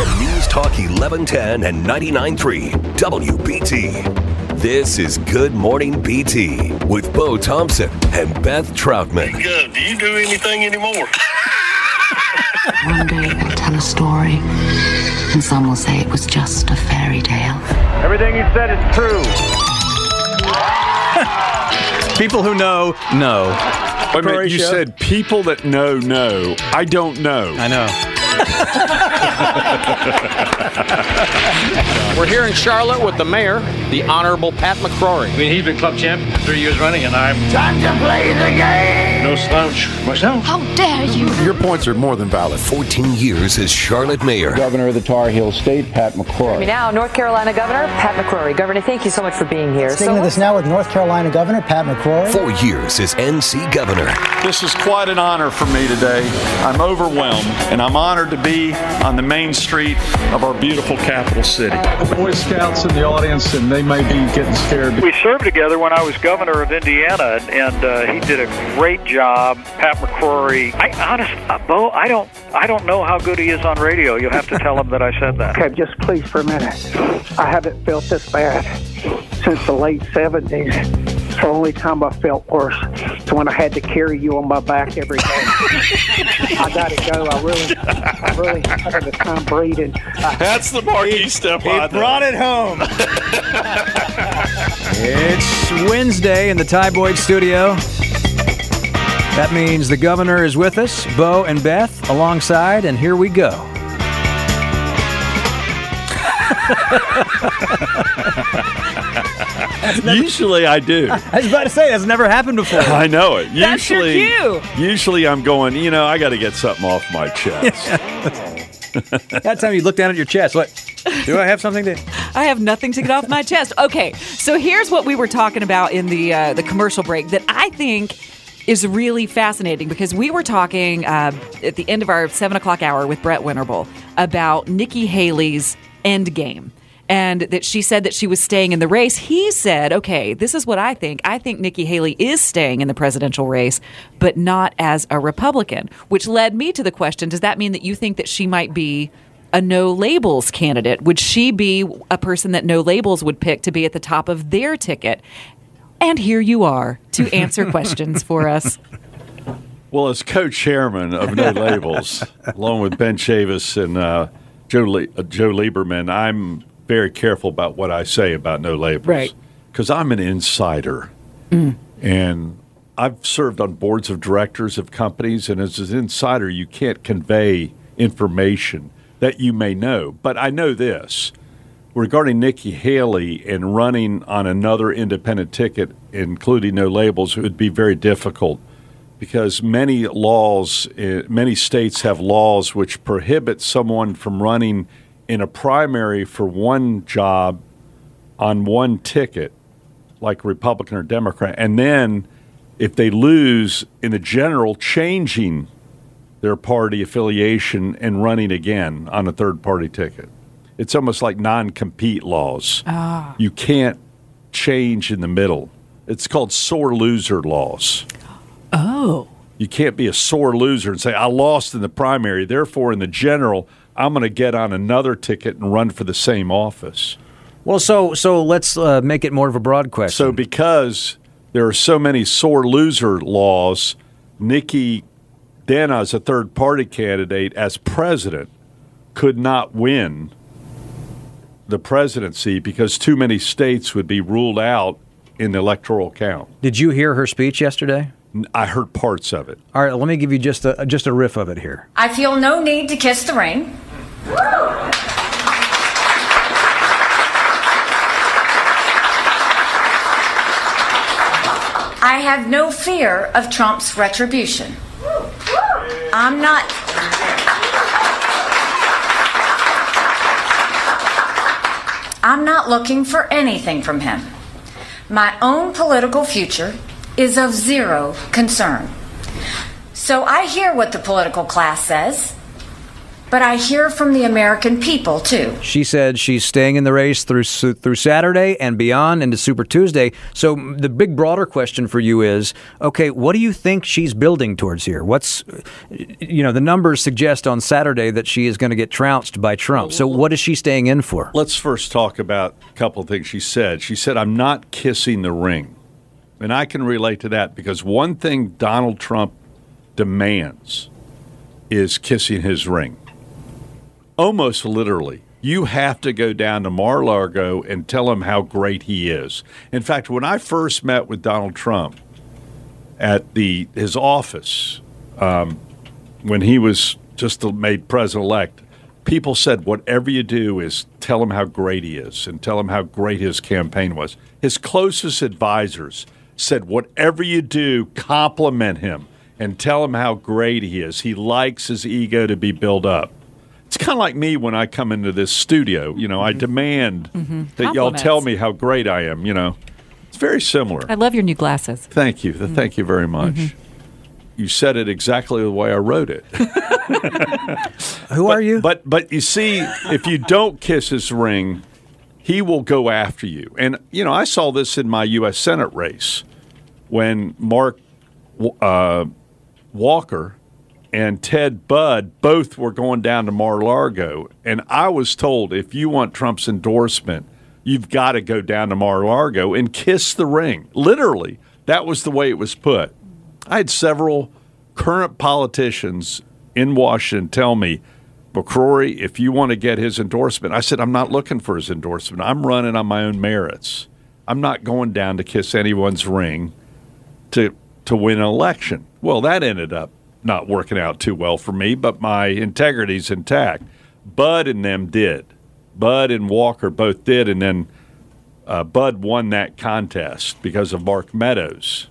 from News Talk 1110 and 99.3 WBT. This is Good Morning BT with Bo Thompson and Beth Troutman. Yeah, do you do anything anymore? One day they'll tell a story, and some will say it was just a fairy tale. Everything you said is true. People who know, know. Wait a minute, you Croatia. said people that know know. I don't know. I know. We're here in Charlotte with the mayor, the Honorable Pat McCrory. I mean, he's been club champion for three years running, and I'm time to play the game. No slouch myself. How dare you! Your points are more than valid. 14 years as Charlotte Mayor. Governor of the Tar Heel State, Pat McCrory. Me Now, North Carolina Governor Pat McCrory. Governor, thank you so much for being here. Speaking of this now with North Carolina Governor Pat McCrory. Four years as NC Governor. This is quite an honor for me today. I'm overwhelmed, and I'm honored to be on the main street of our beautiful capital city. The Boy Scouts in the audience, and they may be getting scared. We served together when I was governor of Indiana, and uh, he did a great job. Pat McCrory. I honest, uh, Bo, I don't, I don't know how good he is on radio. You'll have to tell him that I said that. Okay, just please for a minute. I haven't felt this bad since the late 70s. It's the only time I felt worse is when I had to carry you on my back every day. I got to go. I really, I really had a time breathing. That's the marquee step He on brought it home. it's Wednesday in the Ty Boyd studio. That means the governor is with us, Bo and Beth alongside, and here we go. Usually I do. I was about to say that's never happened before. I know it. That's your Usually, cue. usually I'm going. You know, I got to get something off my chest. that time you look down at your chest. What? Do I have something to? I have nothing to get off my chest. Okay, so here's what we were talking about in the uh, the commercial break that I think is really fascinating because we were talking uh, at the end of our seven o'clock hour with Brett Winterble about Nikki Haley's end game. And that she said that she was staying in the race. He said, okay, this is what I think. I think Nikki Haley is staying in the presidential race, but not as a Republican, which led me to the question Does that mean that you think that she might be a no labels candidate? Would she be a person that no labels would pick to be at the top of their ticket? And here you are to answer questions for us. Well, as co-chairman of No Labels, along with Ben Chavis and uh, Joe Le- uh, Joe Lieberman, I'm very careful about what I say about No Labels, Right. Because I'm an insider, and I've served on boards of directors of companies, and as an insider, you can't convey information that you may know. But I know this regarding Nikki Haley and running on another independent ticket, including No Labels, it would be very difficult because many laws, eh, many states have laws which prohibit someone from running in a primary for one job on one ticket, like Republican or Democrat, and then if they lose in the general, changing their party affiliation and running again on a third party ticket. It's almost like non compete laws. Ah. You can't change in the middle. It's called sore loser laws. Oh. You can't be a sore loser and say, I lost in the primary, therefore, in the general, I'm going to get on another ticket and run for the same office. Well, so so let's uh, make it more of a broad question. So, because there are so many sore loser laws, Nikki then, as a third party candidate, as president, could not win the presidency because too many states would be ruled out in the electoral count. Did you hear her speech yesterday? I heard parts of it. All right, let me give you just a just a riff of it here. I feel no need to kiss the ring. I have no fear of Trump's retribution. I'm not. I'm not looking for anything from him. My own political future is of zero concern. So I hear what the political class says. but I hear from the American people too. She said she's staying in the race through through Saturday and beyond into Super Tuesday. So the big broader question for you is, okay, what do you think she's building towards here? What's you know, the numbers suggest on Saturday that she is going to get trounced by Trump. So what is she staying in for? Let's first talk about a couple of things she said. She said I'm not kissing the ring. And I can relate to that because one thing Donald Trump demands is kissing his ring. Almost literally. You have to go down to Mar-a-Lago and tell him how great he is. In fact, when I first met with Donald Trump at the his office, um, when he was just made president elect, people said, whatever you do is tell him how great he is and tell him how great his campaign was. His closest advisors said, whatever you do, compliment him and tell him how great he is. He likes his ego to be built up. It's kind of like me when I come into this studio. You know, mm-hmm. I demand mm-hmm. that y'all tell me how great I am. You know, it's very similar. I love your new glasses. Thank you. Mm-hmm. Thank you very much. Mm-hmm. You said it exactly the way I wrote it. Who but, are you? But but you see, if you don't kiss his ring, he will go after you. And you know, I saw this in my U.S. Senate race when Mark uh, Walker and Ted Budd both were going down to Mar-a-Lago. And I was told if you want Trump's endorsement, you've got to go down to Mar-a-Lago and kiss the ring. Literally, that was the way it was put. I had several current politicians in Washington tell me, McCrory, if you want to get his endorsement, I said, I'm not looking for his endorsement. I'm running on my own merits. I'm not going down to kiss anyone's ring to to win an election. Well, that ended up not working out too well for me, but my integrity's intact. Budd and them did. Budd and Walker both did, and then uh, Budd won that contest because of Mark Meadows.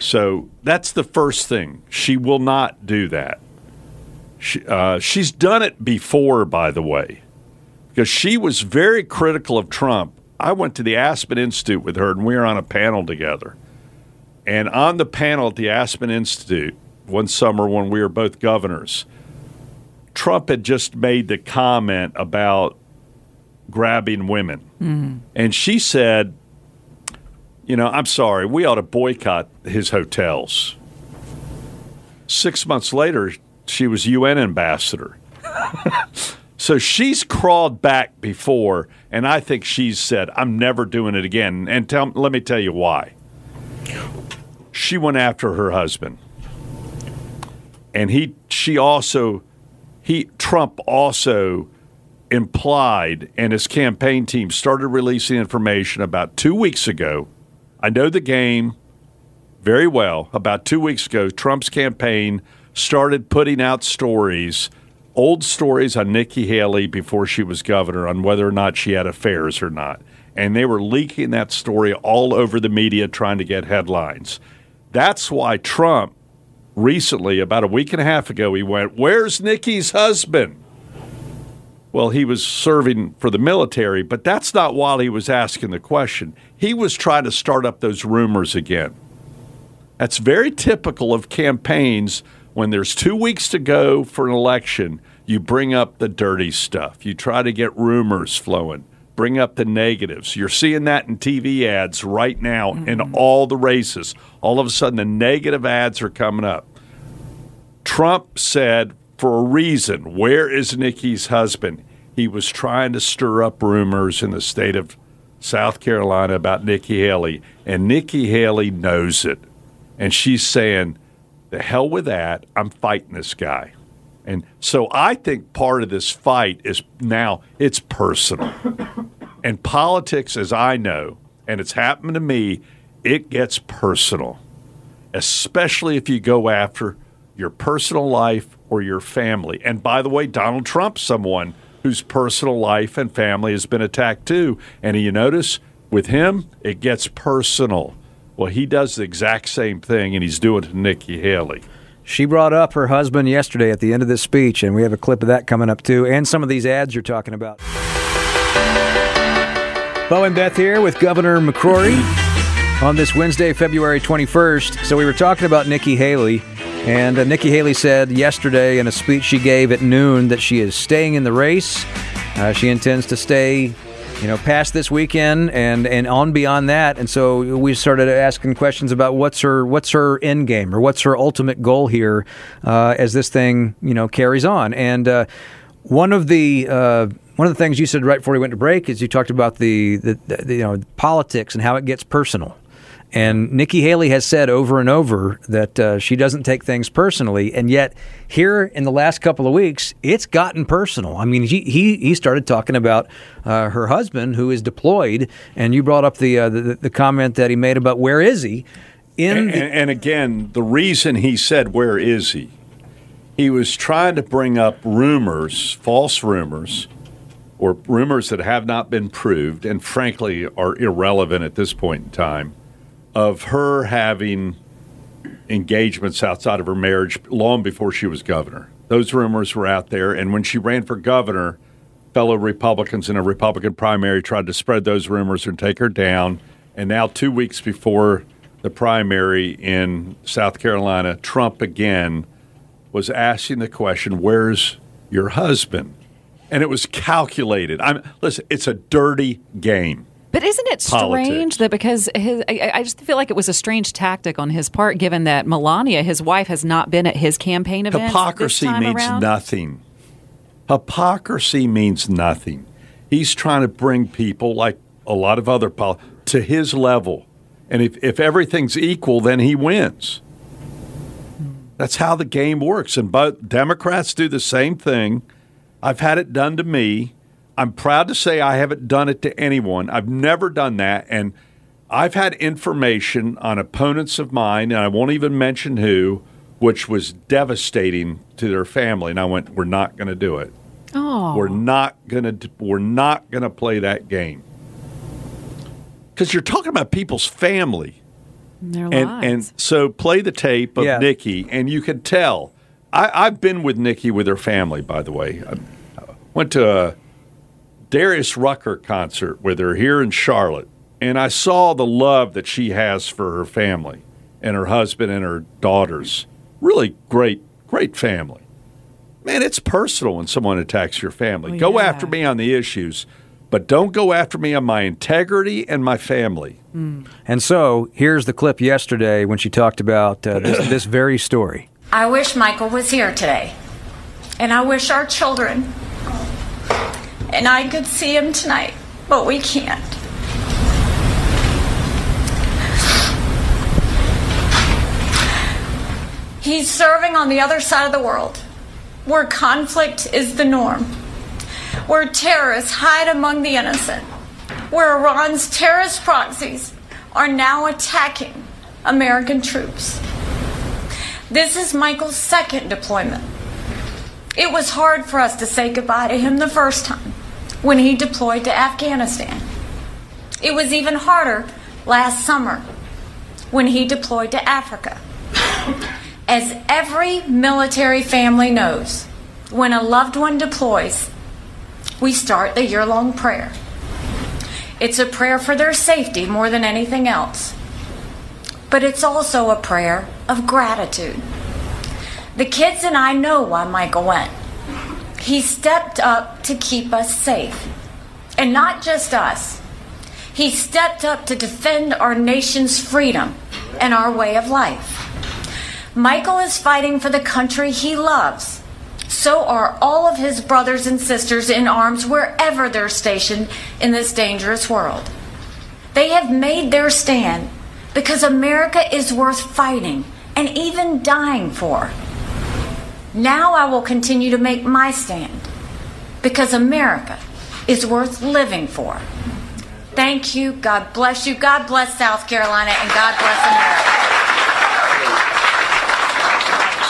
So that's the first thing. She will not do that. She, uh, she's done it before, by the way, because she was very critical of Trump. I went to the Aspen Institute with her, and we were on a panel together. And on the panel at the Aspen Institute, one summer when we were both governors, Trump had just made the comment about grabbing women. Mm-hmm. And she said, you know, I'm sorry, we ought to boycott his hotels. Six months later, she was UN ambassador. so she's crawled back before, and I think she's said, I'm never doing it again. And tell, let me tell you why. She went after her husband and he she also he Trump also implied and his campaign team started releasing information about 2 weeks ago. I know the game very well. About 2 weeks ago, Trump's campaign started putting out stories, old stories on Nikki Haley before she was governor on whether or not she had affairs or not. And they were leaking that story all over the media trying to get headlines. That's why Trump recently, about a week and a half ago, he went, Where's Nikki's husband? Well, he was serving for the military, but that's not while he was asking the question. He was trying to start up those rumors again. That's very typical of campaigns when there's two weeks to go for an election. You bring up the dirty stuff, you try to get rumors flowing bring up the negatives. You're seeing that in TV ads right now mm-hmm. in all the races. All of a sudden, the negative ads are coming up. Trump said, for a reason, where is Nikki's husband? He was trying to stir up rumors in the state of South Carolina about Nikki Haley, and Nikki Haley knows it. And she's saying, the hell with that. I'm fighting this guy. And so I think part of this fight is now it's personal. and politics, as I know, and it's happened to me, it gets personal, especially if you go after your personal life or your family. And by the way, Donald Trump's someone whose personal life and family has been attacked too. And you notice with him, it gets personal. Well, he does the exact same thing, and he's doing it to Nikki Haley. She brought up her husband yesterday at the end of this speech, and we have a clip of that coming up too, and some of these ads you're talking about. Bo and Beth here with Governor McCrory on this Wednesday, February 21st. So we were talking about Nikki Haley And uh, Nikki Haley said yesterday in a speech she gave at noon that she is staying in the race. Uh, she intends to stay, you know, past this weekend and, and on beyond that. And so we started asking questions about what's her what's her end game or what's her ultimate goal here uh, as this thing you know carries on. And uh, one of the uh, one of the things you said right before we went to break is you talked about the, the, the you know politics and how it gets personal. And Nikki Haley has said over and over that uh, she doesn't take things personally, and yet here in the last couple of weeks, it's gotten personal. I mean, he he, he started talking about uh, her husband who is deployed, and you brought up the, uh, the the comment that he made about where is he? In and, the- and, and again, the reason he said, Where is he? He was trying to bring up rumors, false rumors, or rumors that have not been proved and frankly are irrelevant at this point in time, of her having engagements outside of her marriage long before she was governor. Those rumors were out there. And when she ran for governor, fellow Republicans in a Republican primary tried to spread those rumors and take her down. And now, two weeks before the primary in South Carolina, Trump again was asking the question, Where's your husband? And it was calculated. I'm listen, it's a dirty game. But isn't it Politics. strange that because his, I, I just feel like it was a strange tactic on his part, given that Melania, his wife, has not been at his campaign event. Hypocrisy means nothing. Hypocrisy means nothing. He's trying to bring people, like a lot of other to his level. And if, if everything's equal, then he wins. That's how the game works. And both Democrats do the same thing. I've had it done to me. I'm proud to say I haven't done it to anyone. I've never done that. And I've had information on opponents of mine, and I won't even mention who, which was devastating to their family. And I went, "We're not going to do it. Oh, We're not going to. We're not going to play that game." Because you're talking about people's family, their and lives. and so play the tape of Yeah. Nikki, and you can tell. I, I've been with Nikki with her family, by the way. I went to a Darius Rucker concert with her here in Charlotte, and I saw the love that she has for her family and her husband and her daughters. Really great, great family. Man, it's personal when someone attacks your family. Well, go yeah. after me on the issues, but don't go after me on my integrity and my family. and so here's the clip yesterday when she talked about uh, this, this very story. I wish Michael was here today. And I wish our children and I could see him tonight, but we can't. He's serving on the other side of the world, where conflict is the norm, where terrorists hide among the innocent, where Iran's terrorist proxies are now attacking American troops. This is Michael's second deployment. It was hard for us to say goodbye to him the first time when he deployed to Afghanistan. It was even harder last summer when he deployed to Africa. As every military family knows, when a loved one deploys, we start the year long prayer. It's a prayer for their safety more than anything else. But it's also a prayer of gratitude. The kids and I know why Michael went. He stepped up to keep us safe. And not just us. He stepped up to defend our nation's freedom and our way of life. Michael is fighting for the country he loves. So are all of his brothers and sisters in arms wherever they're stationed in this dangerous world. They have made their stand because America is worth fighting and even dying for. Now I will continue to make my stand because America is worth living for. Thank you. God bless you. God bless South Carolina and God bless America.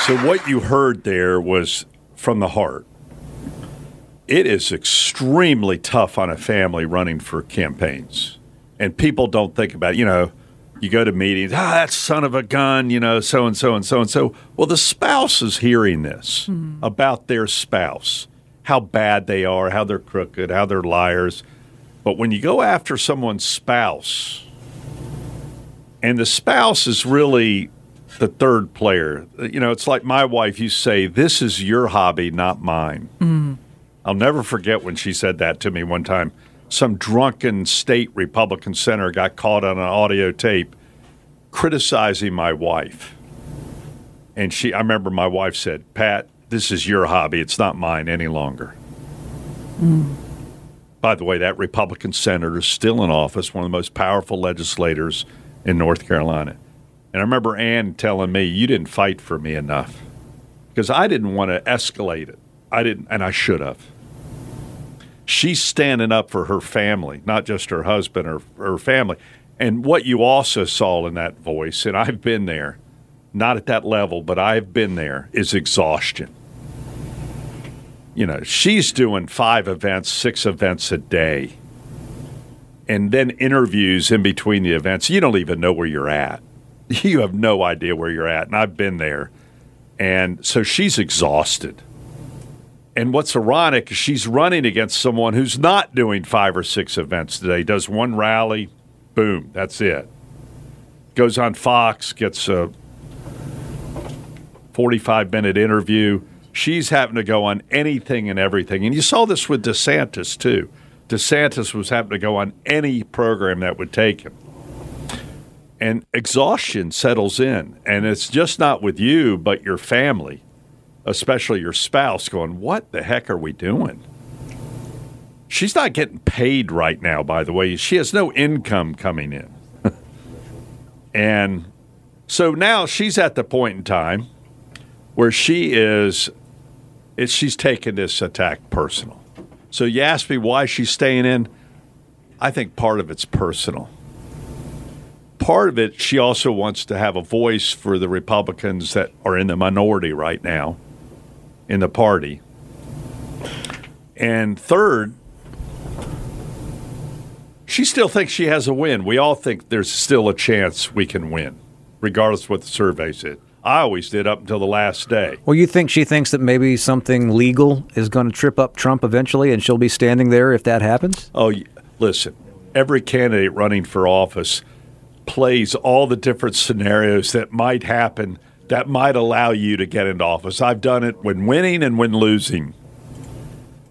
So what you heard there was from the heart. It is extremely tough on a family running for campaigns. And people don't think about it. You know, you go to meetings, ah, that son of a gun, you know, so and so and so and so. Well, the spouse is hearing this about their spouse, how bad they are, how they're crooked, how they're liars. But when you go after someone's spouse, and the spouse is really the third player. You know, it's like my wife. You say, "This is your hobby, not mine." Mm. I'll never forget when she said that to me one time. Some drunken state Republican senator got caught on an audio tape criticizing my wife. And she I remember my wife said, "Pat, this is your hobby. It's not mine any longer." Hmm. By the way, that Republican senator is still in office, one of the most powerful legislators in North Carolina. And I remember Ann telling me, "You didn't fight for me enough." Because I didn't want to escalate it. I didn't and I should have she's standing up for her family, not just her husband or her family. And what you also saw in that voice, and I've been there, not at that level, but I've been there, is exhaustion. You know, she's doing five events, six events a day, and then interviews in between the events. You don't even know where you're at. You have no idea where you're at. And I've been there. And so she's exhausted. And what's ironic is she's running against someone who's not doing five or six events today, does one rally, boom, that's it. Goes on Fox, gets a 45 minute interview. She's having to go on anything and everything. And you saw this with DeSantis, too. DeSantis was having to go on any program that would take him. And exhaustion settles in. And it's just not with you, but your family especially your spouse, going, What the heck are we doing? She's not getting paid right now, by the way. She has no income coming in. and so now she's at the point in time where she is, she's taking this attack personal. So you ask me why she's staying in. I think part of it's personal. Part of it, she also wants to have a voice for the Republicans that are in the minority right now in the party. And third, she still thinks she has a win. We all think there's still a chance we can win, regardless of what the survey said. I always did up until the last day. Well, you think she thinks that maybe something legal is going to trip up Trump eventually, and she'll be standing there if that happens? Oh, listen, every candidate running for office plays all the different scenarios that might happen that might allow you to get into office. I've done it when winning and when losing.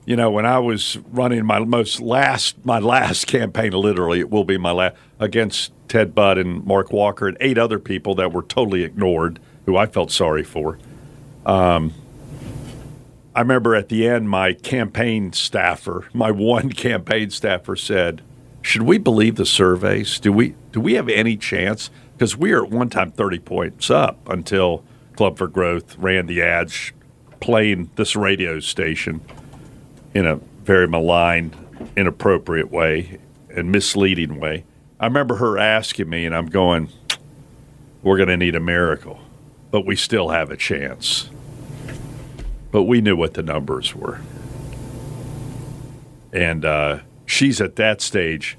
You know, when I was running my most last my last campaign, literally, it will be my last against Ted Budd and Mark Walker and eight other people that were totally ignored, who I felt sorry for. Um, I remember at the end, my campaign staffer, my one campaign staffer, said, "Should we believe the surveys? Do we do we have any chance?" Because we were at one time 30 points up until Club for Growth ran the ads playing this radio station in a very malign, inappropriate way and misleading way. I remember her asking me, and I'm going, We're going to need a miracle, but we still have a chance. But we knew what the numbers were. And uh, she's at that stage.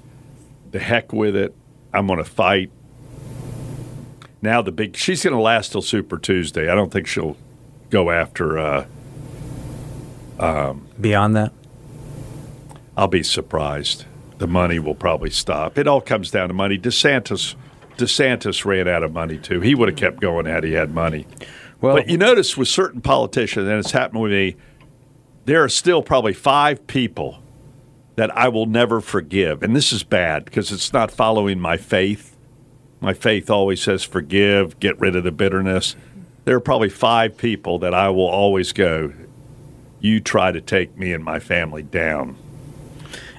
The heck with it. I'm going to fight now the big she's going to last till Super Tuesday. I don't think she'll go after. Uh, um, Beyond that, I'll be surprised. The money will probably stop. It all comes down to money. DeSantis, DeSantis ran out of money too. He would have kept going had he had money. Well, but you notice with certain politicians, and it's happened with me. There are still probably five people that I will never forgive, and this is bad because it's not following my faith my faith always says forgive, get rid of the bitterness. There are probably five people that I will always go, you try to take me and my family down.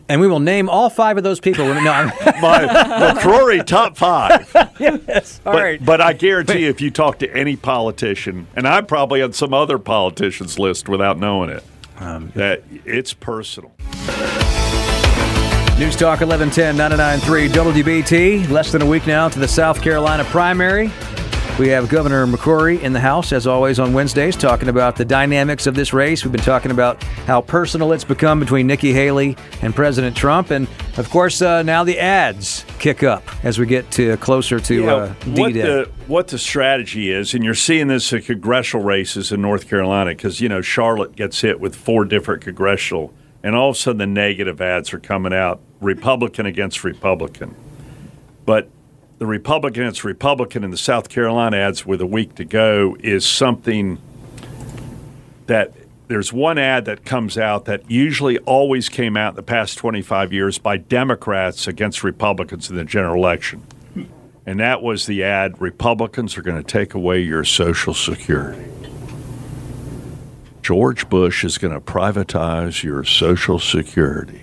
And we will name all five of those people. No, my McCrory top five. yes, all but, right. but I guarantee you, if you talk to any politician, and I'm probably on some other politicians' list without knowing it, um, that it's personal. News Talk 1110 993 WBT. Less than a week now to the South Carolina primary. We have Governor McCrory in the House, as always, on Wednesdays, talking about the dynamics of this race. We've been talking about how personal it's become between Nikki Haley and President Trump. And, of course, uh, now the ads kick up as we get to closer to yeah, uh, what the, what the strategy is, and you're seeing this in congressional races in North Carolina, because, you know, Charlotte gets hit with four different congressional, and all of a sudden the negative ads are coming out Republican against Republican. But the Republican, it's Republican, in the South Carolina ads with a week to go is something that there's one ad that comes out that usually always came out in the past 25 years by Democrats against Republicans in the general election. And that was the ad Republicans are going to take away your Social Security. George Bush is going to privatize your Social Security,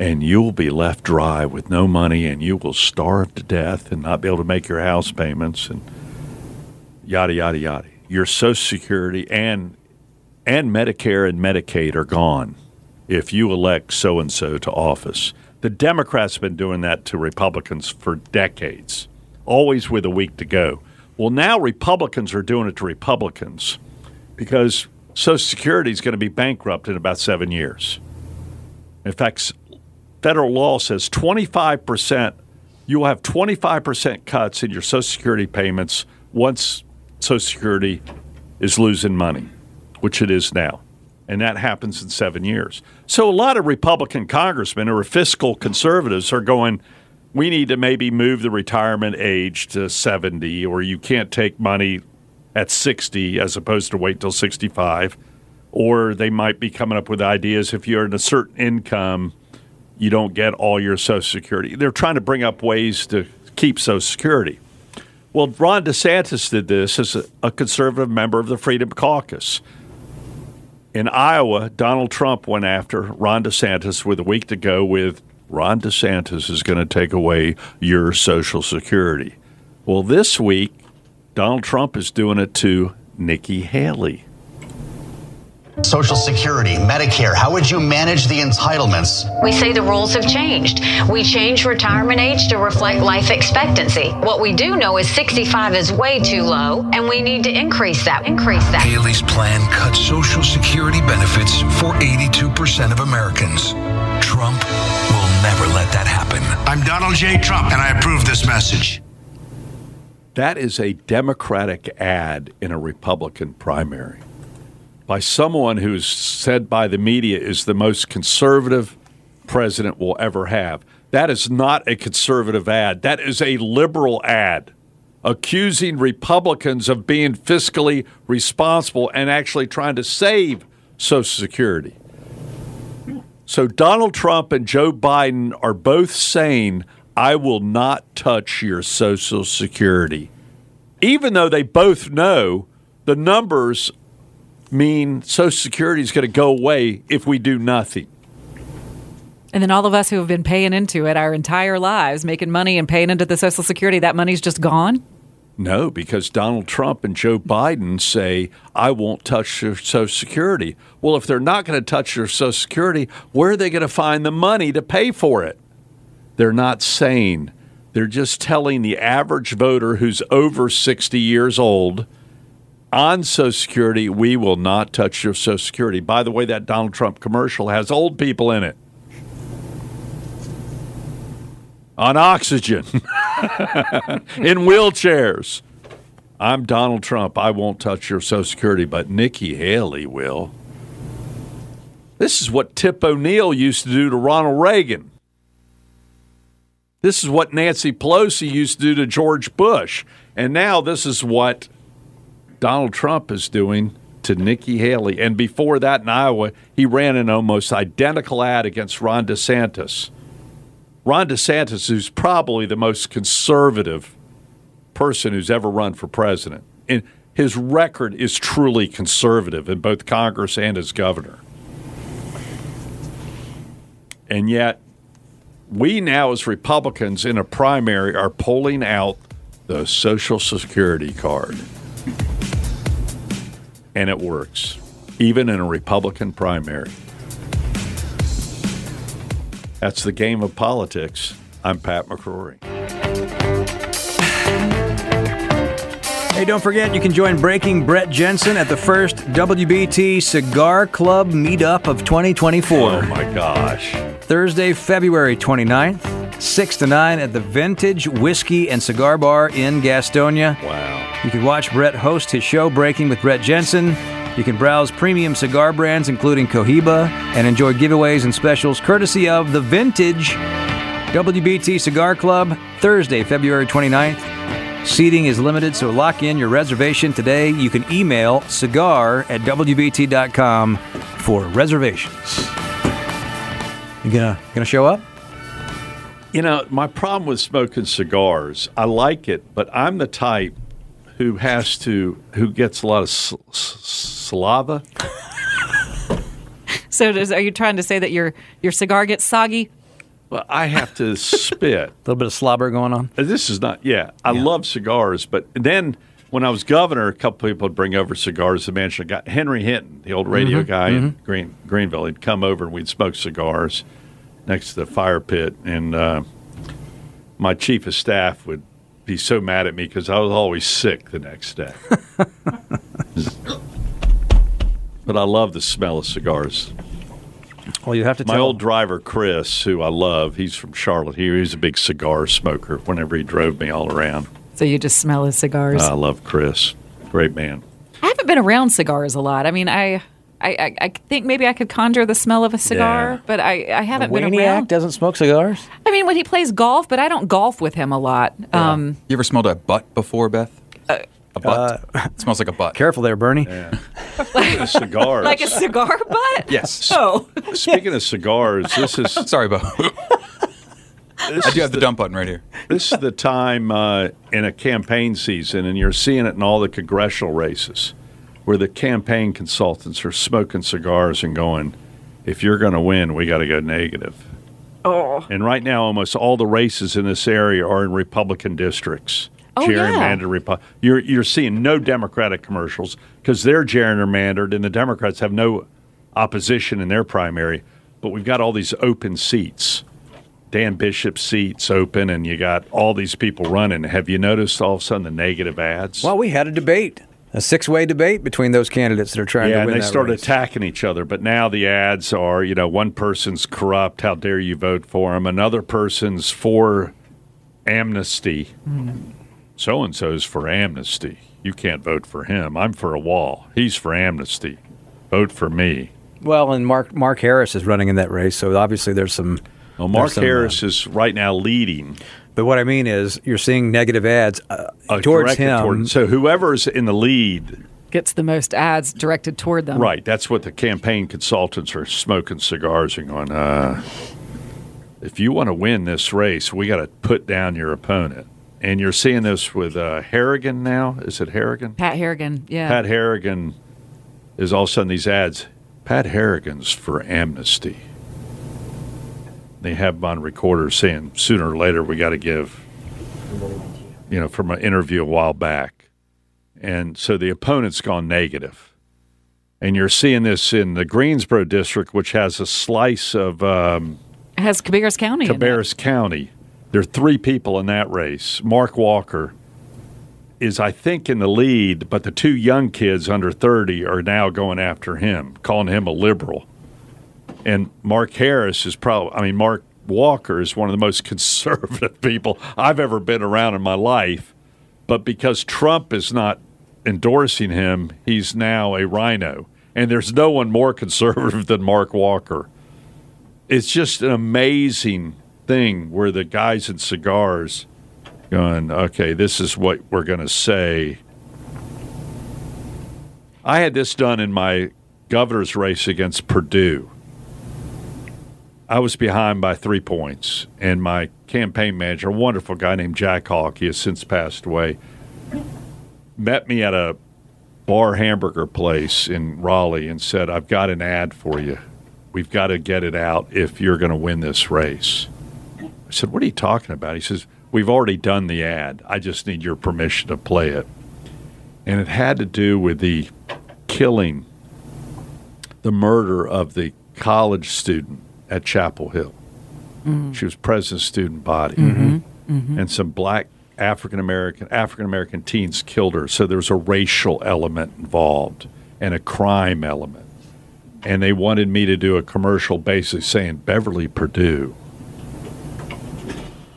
and you'll be left dry with no money, and you will starve to death and not be able to make your house payments, and yada, yada, yada. Your Social Security and and Medicare and Medicaid are gone if you elect so and so to office. The Democrats have been doing that to Republicans for decades, always with a week to go. Well, now Republicans are doing it to Republicans because Social Security is going to be bankrupt in about seven years. In fact, federal law says 25%, you will have 25% cuts in your Social Security payments once Social Security is losing money which it is now. And that happens in seven years. So a lot of Republican congressmen or fiscal conservatives are going, we need to maybe move the retirement age to 70, or you can't take money at 60 as opposed to wait till 65. Or they might be coming up with ideas if you're in a certain income, you don't get all your Social Security. They're trying to bring up ways to keep Social Security. Well, Ron DeSantis did this as a, conservative member of the Freedom Caucus. In Iowa, Donald Trump went after Ron DeSantis with a week to go with Ron DeSantis is going to take away your Social Security. Well, this week, Donald Trump is doing it to Nikki Haley. Social Security, Medicare, how would you manage the entitlements? We say the rules have changed. We change retirement age to reflect life expectancy. What we do know is 65 is way too low, and we need to increase that. Increase that. Haley's plan cuts Social Security benefits for 82% of Americans. Trump will never let that happen. I'm Donald J. Trump, and I approve this message. That is a Democratic ad in a Republican primary by someone who's said by the media is the most conservative president will ever have. That is not a conservative ad. That is a liberal ad accusing Republicans of being fiscally responsible and actually trying to save Social Security. So Donald Trump and Joe Biden are both saying, I will not touch your Social Security. Even though they both know the numbers mean Social Security is going to go away if we do nothing. And then all of us who have been paying into it our entire lives, making money and paying into the Social Security, that money's just gone? No, because Donald Trump and Joe Biden say, I won't touch your Social Security. Well, if they're not going to touch your Social Security, where are they going to find the money to pay for it? They're not saying. They're just telling the average voter who's over 60 years old on Social Security, we will not touch your Social Security. By the way, that Donald Trump commercial has old people in it. On oxygen, in wheelchairs. I'm Donald Trump. I won't touch your Social Security, but Nikki Haley will. This is what Tip O'Neill used to do to Ronald Reagan. This is what Nancy Pelosi used to do to George Bush. And now this is what Donald Trump is doing to Nikki Haley. And before that in Iowa, he ran an almost identical ad against Ron DeSantis. Ron DeSantis, who's probably the most conservative person who's ever run for president. And his record is truly conservative in both Congress and as governor. And yet, we now, as Republicans in a primary, are pulling out the Social Security card and it works, even in a Republican primary. That's the game of politics. I'm Pat McCrory. Hey, don't forget you can join Breaking Brett Jensen at the first WBT Cigar Club meetup of 2024. Oh my gosh. Thursday, February 29th, 6 to 9 at the Vintage Whiskey and Cigar Bar in Gastonia. Wow. You can watch Brett host his show Breaking with Brett Jensen. You can browse premium cigar brands including Cohiba and enjoy giveaways and specials courtesy of The Vintage WBT Cigar Club, Thursday, February 29th. Seating is limited, so lock in your reservation today. You can email cigar at WBT.com for reservations. You gonna gonna show up? You know, my problem with smoking cigars, I like it, but I'm the type who has to, who gets a lot of s- s- saliva. So, does, are you trying to say that your your cigar gets soggy? Well, I have to spit. A little bit of slobber going on. This is not, yeah. I love cigars, but then when I was governor, a couple people would bring over cigars the mansion. I got Henry Hinton, the old radio Mhm, guy in mhm. Green, Greenville. He'd come over and we'd smoke cigars next to the fire pit. And uh, my chief of staff would be so mad at me because I was always sick the next day. but I love the smell of cigars. Well, you have to My tell old driver, Chris, who I love, he's from Charlotte here. He's a big cigar smoker whenever he drove me all around. So you just smell his cigars. I love Chris. Great man. I haven't been around cigars a lot. I mean, I. I, I, I think maybe I could conjure the smell of a cigar, Yeah. but I, I haven't been Waniac around. doesn't smoke cigars. I mean, when he plays golf, but I don't golf with him a lot. Um, You ever smelled a butt before, Beth? a butt. it smells like a butt. Careful there, Bernie. Speaking of cigars. like a cigar butt? Yes. Oh. Speaking of cigars, this is. Sorry, Bo. I do have the dump button right here. This is the time uh, in a campaign season, and you're seeing it in all the congressional races, where the campaign consultants are smoking cigars and going, if you're going to win, we got to go negative. Oh. And right now, almost all the races in this area are in Republican districts. Oh, yeah. gerrymandered Repu- You're you're seeing no Democratic commercials because they're gerrymandered, and the Democrats have no opposition in their primary. But we've got all these open seats, Dan Bishop seats open, and you got all these people running. Have you noticed all of a sudden the negative ads? Well, we had a debate, a six-way debate between those candidates that are trying yeah, to and win they that start race. attacking each other. But now the ads are, you know, one person's corrupt. How dare you vote for him? Another person's for amnesty. So and so's for amnesty. You can't vote for him. I'm for a wall. He's for amnesty. Vote for me. Well, and Mark Mark Harris is running in that race, so obviously there's some. Well, Mark some, uh, Harris is right now leading. But what I mean is, you're seeing negative ads uh, uh, towards him. toward- so whoever's in the lead, Gets the most ads directed toward them. right? That's what the campaign consultants are smoking cigars and going. Uh, if you want to win this race, we got to put down your opponent. And you're seeing this with uh, Harrigan now. Is it Harrigan? Pat Harrigan, yeah. Pat Harrigan is all of a sudden these ads. Pat Harrigan's for amnesty. They have on recorder saying sooner or later we got to give, you know, from an interview a while back. And so the opponent's gone negative. And you're seeing this in the Greensboro district, which has a slice of um, It has Cabarrus County. Cabarrus County. There are three people in that race. Mark Walker is, I think, in the lead, but the two young kids under 30 are now going after him, calling him a liberal. And Mark Harris is probably, I mean, Mark Walker is one of the most conservative people I've ever been around in my life. But because Trump is not endorsing him, he's now a RINO. And there's no one more conservative than Mark Walker it's just an amazing thing where the guys in cigars going, okay, this is what we're going to say. I had this done in my governor's race against Perdue. I was behind by three points, and my campaign manager, a wonderful guy named Jack Hawke, he has since passed away, met me at a bar hamburger place in Raleigh and said, I've got an ad for you. We've got to get it out if you're going to win this race. I said, What are you talking about? He says, We've already done the ad. I just need your permission to play it. And it had to do with the killing, the murder of the college student at Chapel Hill. Mm-hmm. She was president of student body. Mm-hmm. Mm-hmm. And some black African American African American teens killed her. So there was a racial element involved and a crime element. And they wanted me to do a commercial basically saying Beverly Perdue.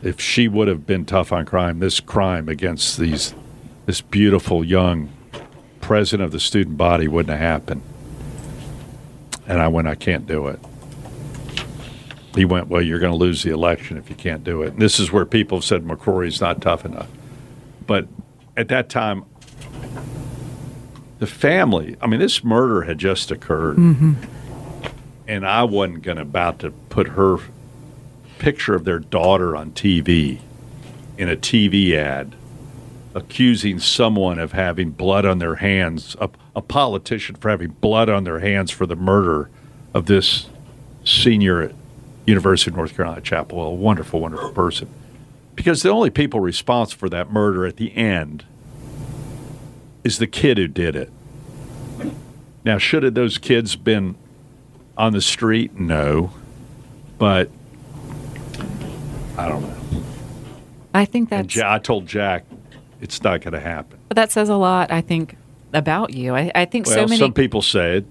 If she would have been tough on crime, this crime against these this beautiful young president of the student body wouldn't have happened. And I went, I can't do it. He went, Well, you're going to lose the election if you can't do it. And this is where people have said McCrory's not tough enough. But at that time, the family, I mean, this murder had just occurred. Mm-hmm. And I wasn't going to about to put her picture of their daughter on TV in a TV ad accusing someone of having blood on their hands, a, a politician for having blood on their hands for the murder of this senior University of North Carolina Chapel Hill, a wonderful, wonderful person. Because the only people responsible for that murder at the end is the kid who did it. Now, should have those kids been on the street? No. But I don't know. I think that's Ja- I told Jack it's not going to happen. but that says a lot. I think about you. I, I think Well, so many. some people say it.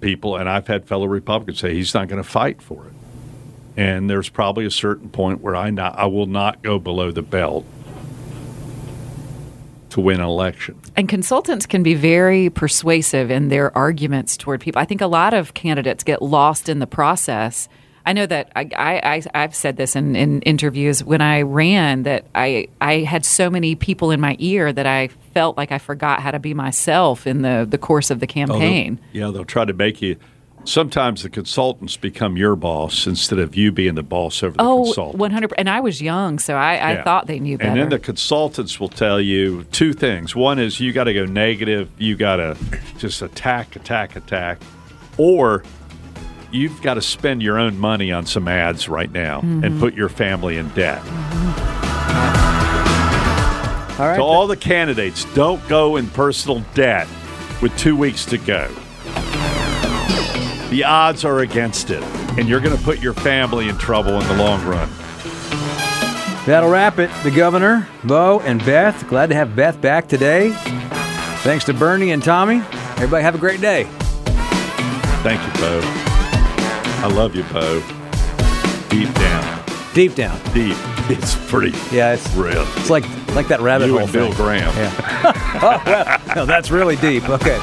People, and I've had fellow Republicans say he's not going to fight for it. And there's probably a certain point where I not, I will not go below the belt to win an election. And consultants can be very persuasive in their arguments toward people. I think a lot of candidates get lost in the process. I know that I, I, I, have said this in, in interviews when I ran that I, I had so many people in my ear that I felt like I forgot how to be myself in the, the course of the Oh, they'll- campaign. yeah, they'll try to make you. Sometimes the consultants become your boss instead of you being the boss over the Oh, consultant. 100 And I was young, so I, I Yeah. thought they knew better. And then the consultants will tell you two things. One is you got to go negative, you got to just attack, attack, attack, or you've got to spend your own money on some ads right now and Mhm. put your family in debt. All right. To all the candidates, don't go in personal debt with two weeks to go. The odds are against it, and you're going to put your family in trouble in the long run. That'll wrap it. The governor, Bo, and Beth. Glad to have Beth back today. Thanks to Bernie and Tommy. Everybody have a great day. Thank you, Bo. I love you, Bo. Deep down. Deep down. Deep. It's pretty. Yeah, it's real. It's like like that rabbit You hole and Bill. Graham. Yeah. oh, well, no, that's really deep. Okay.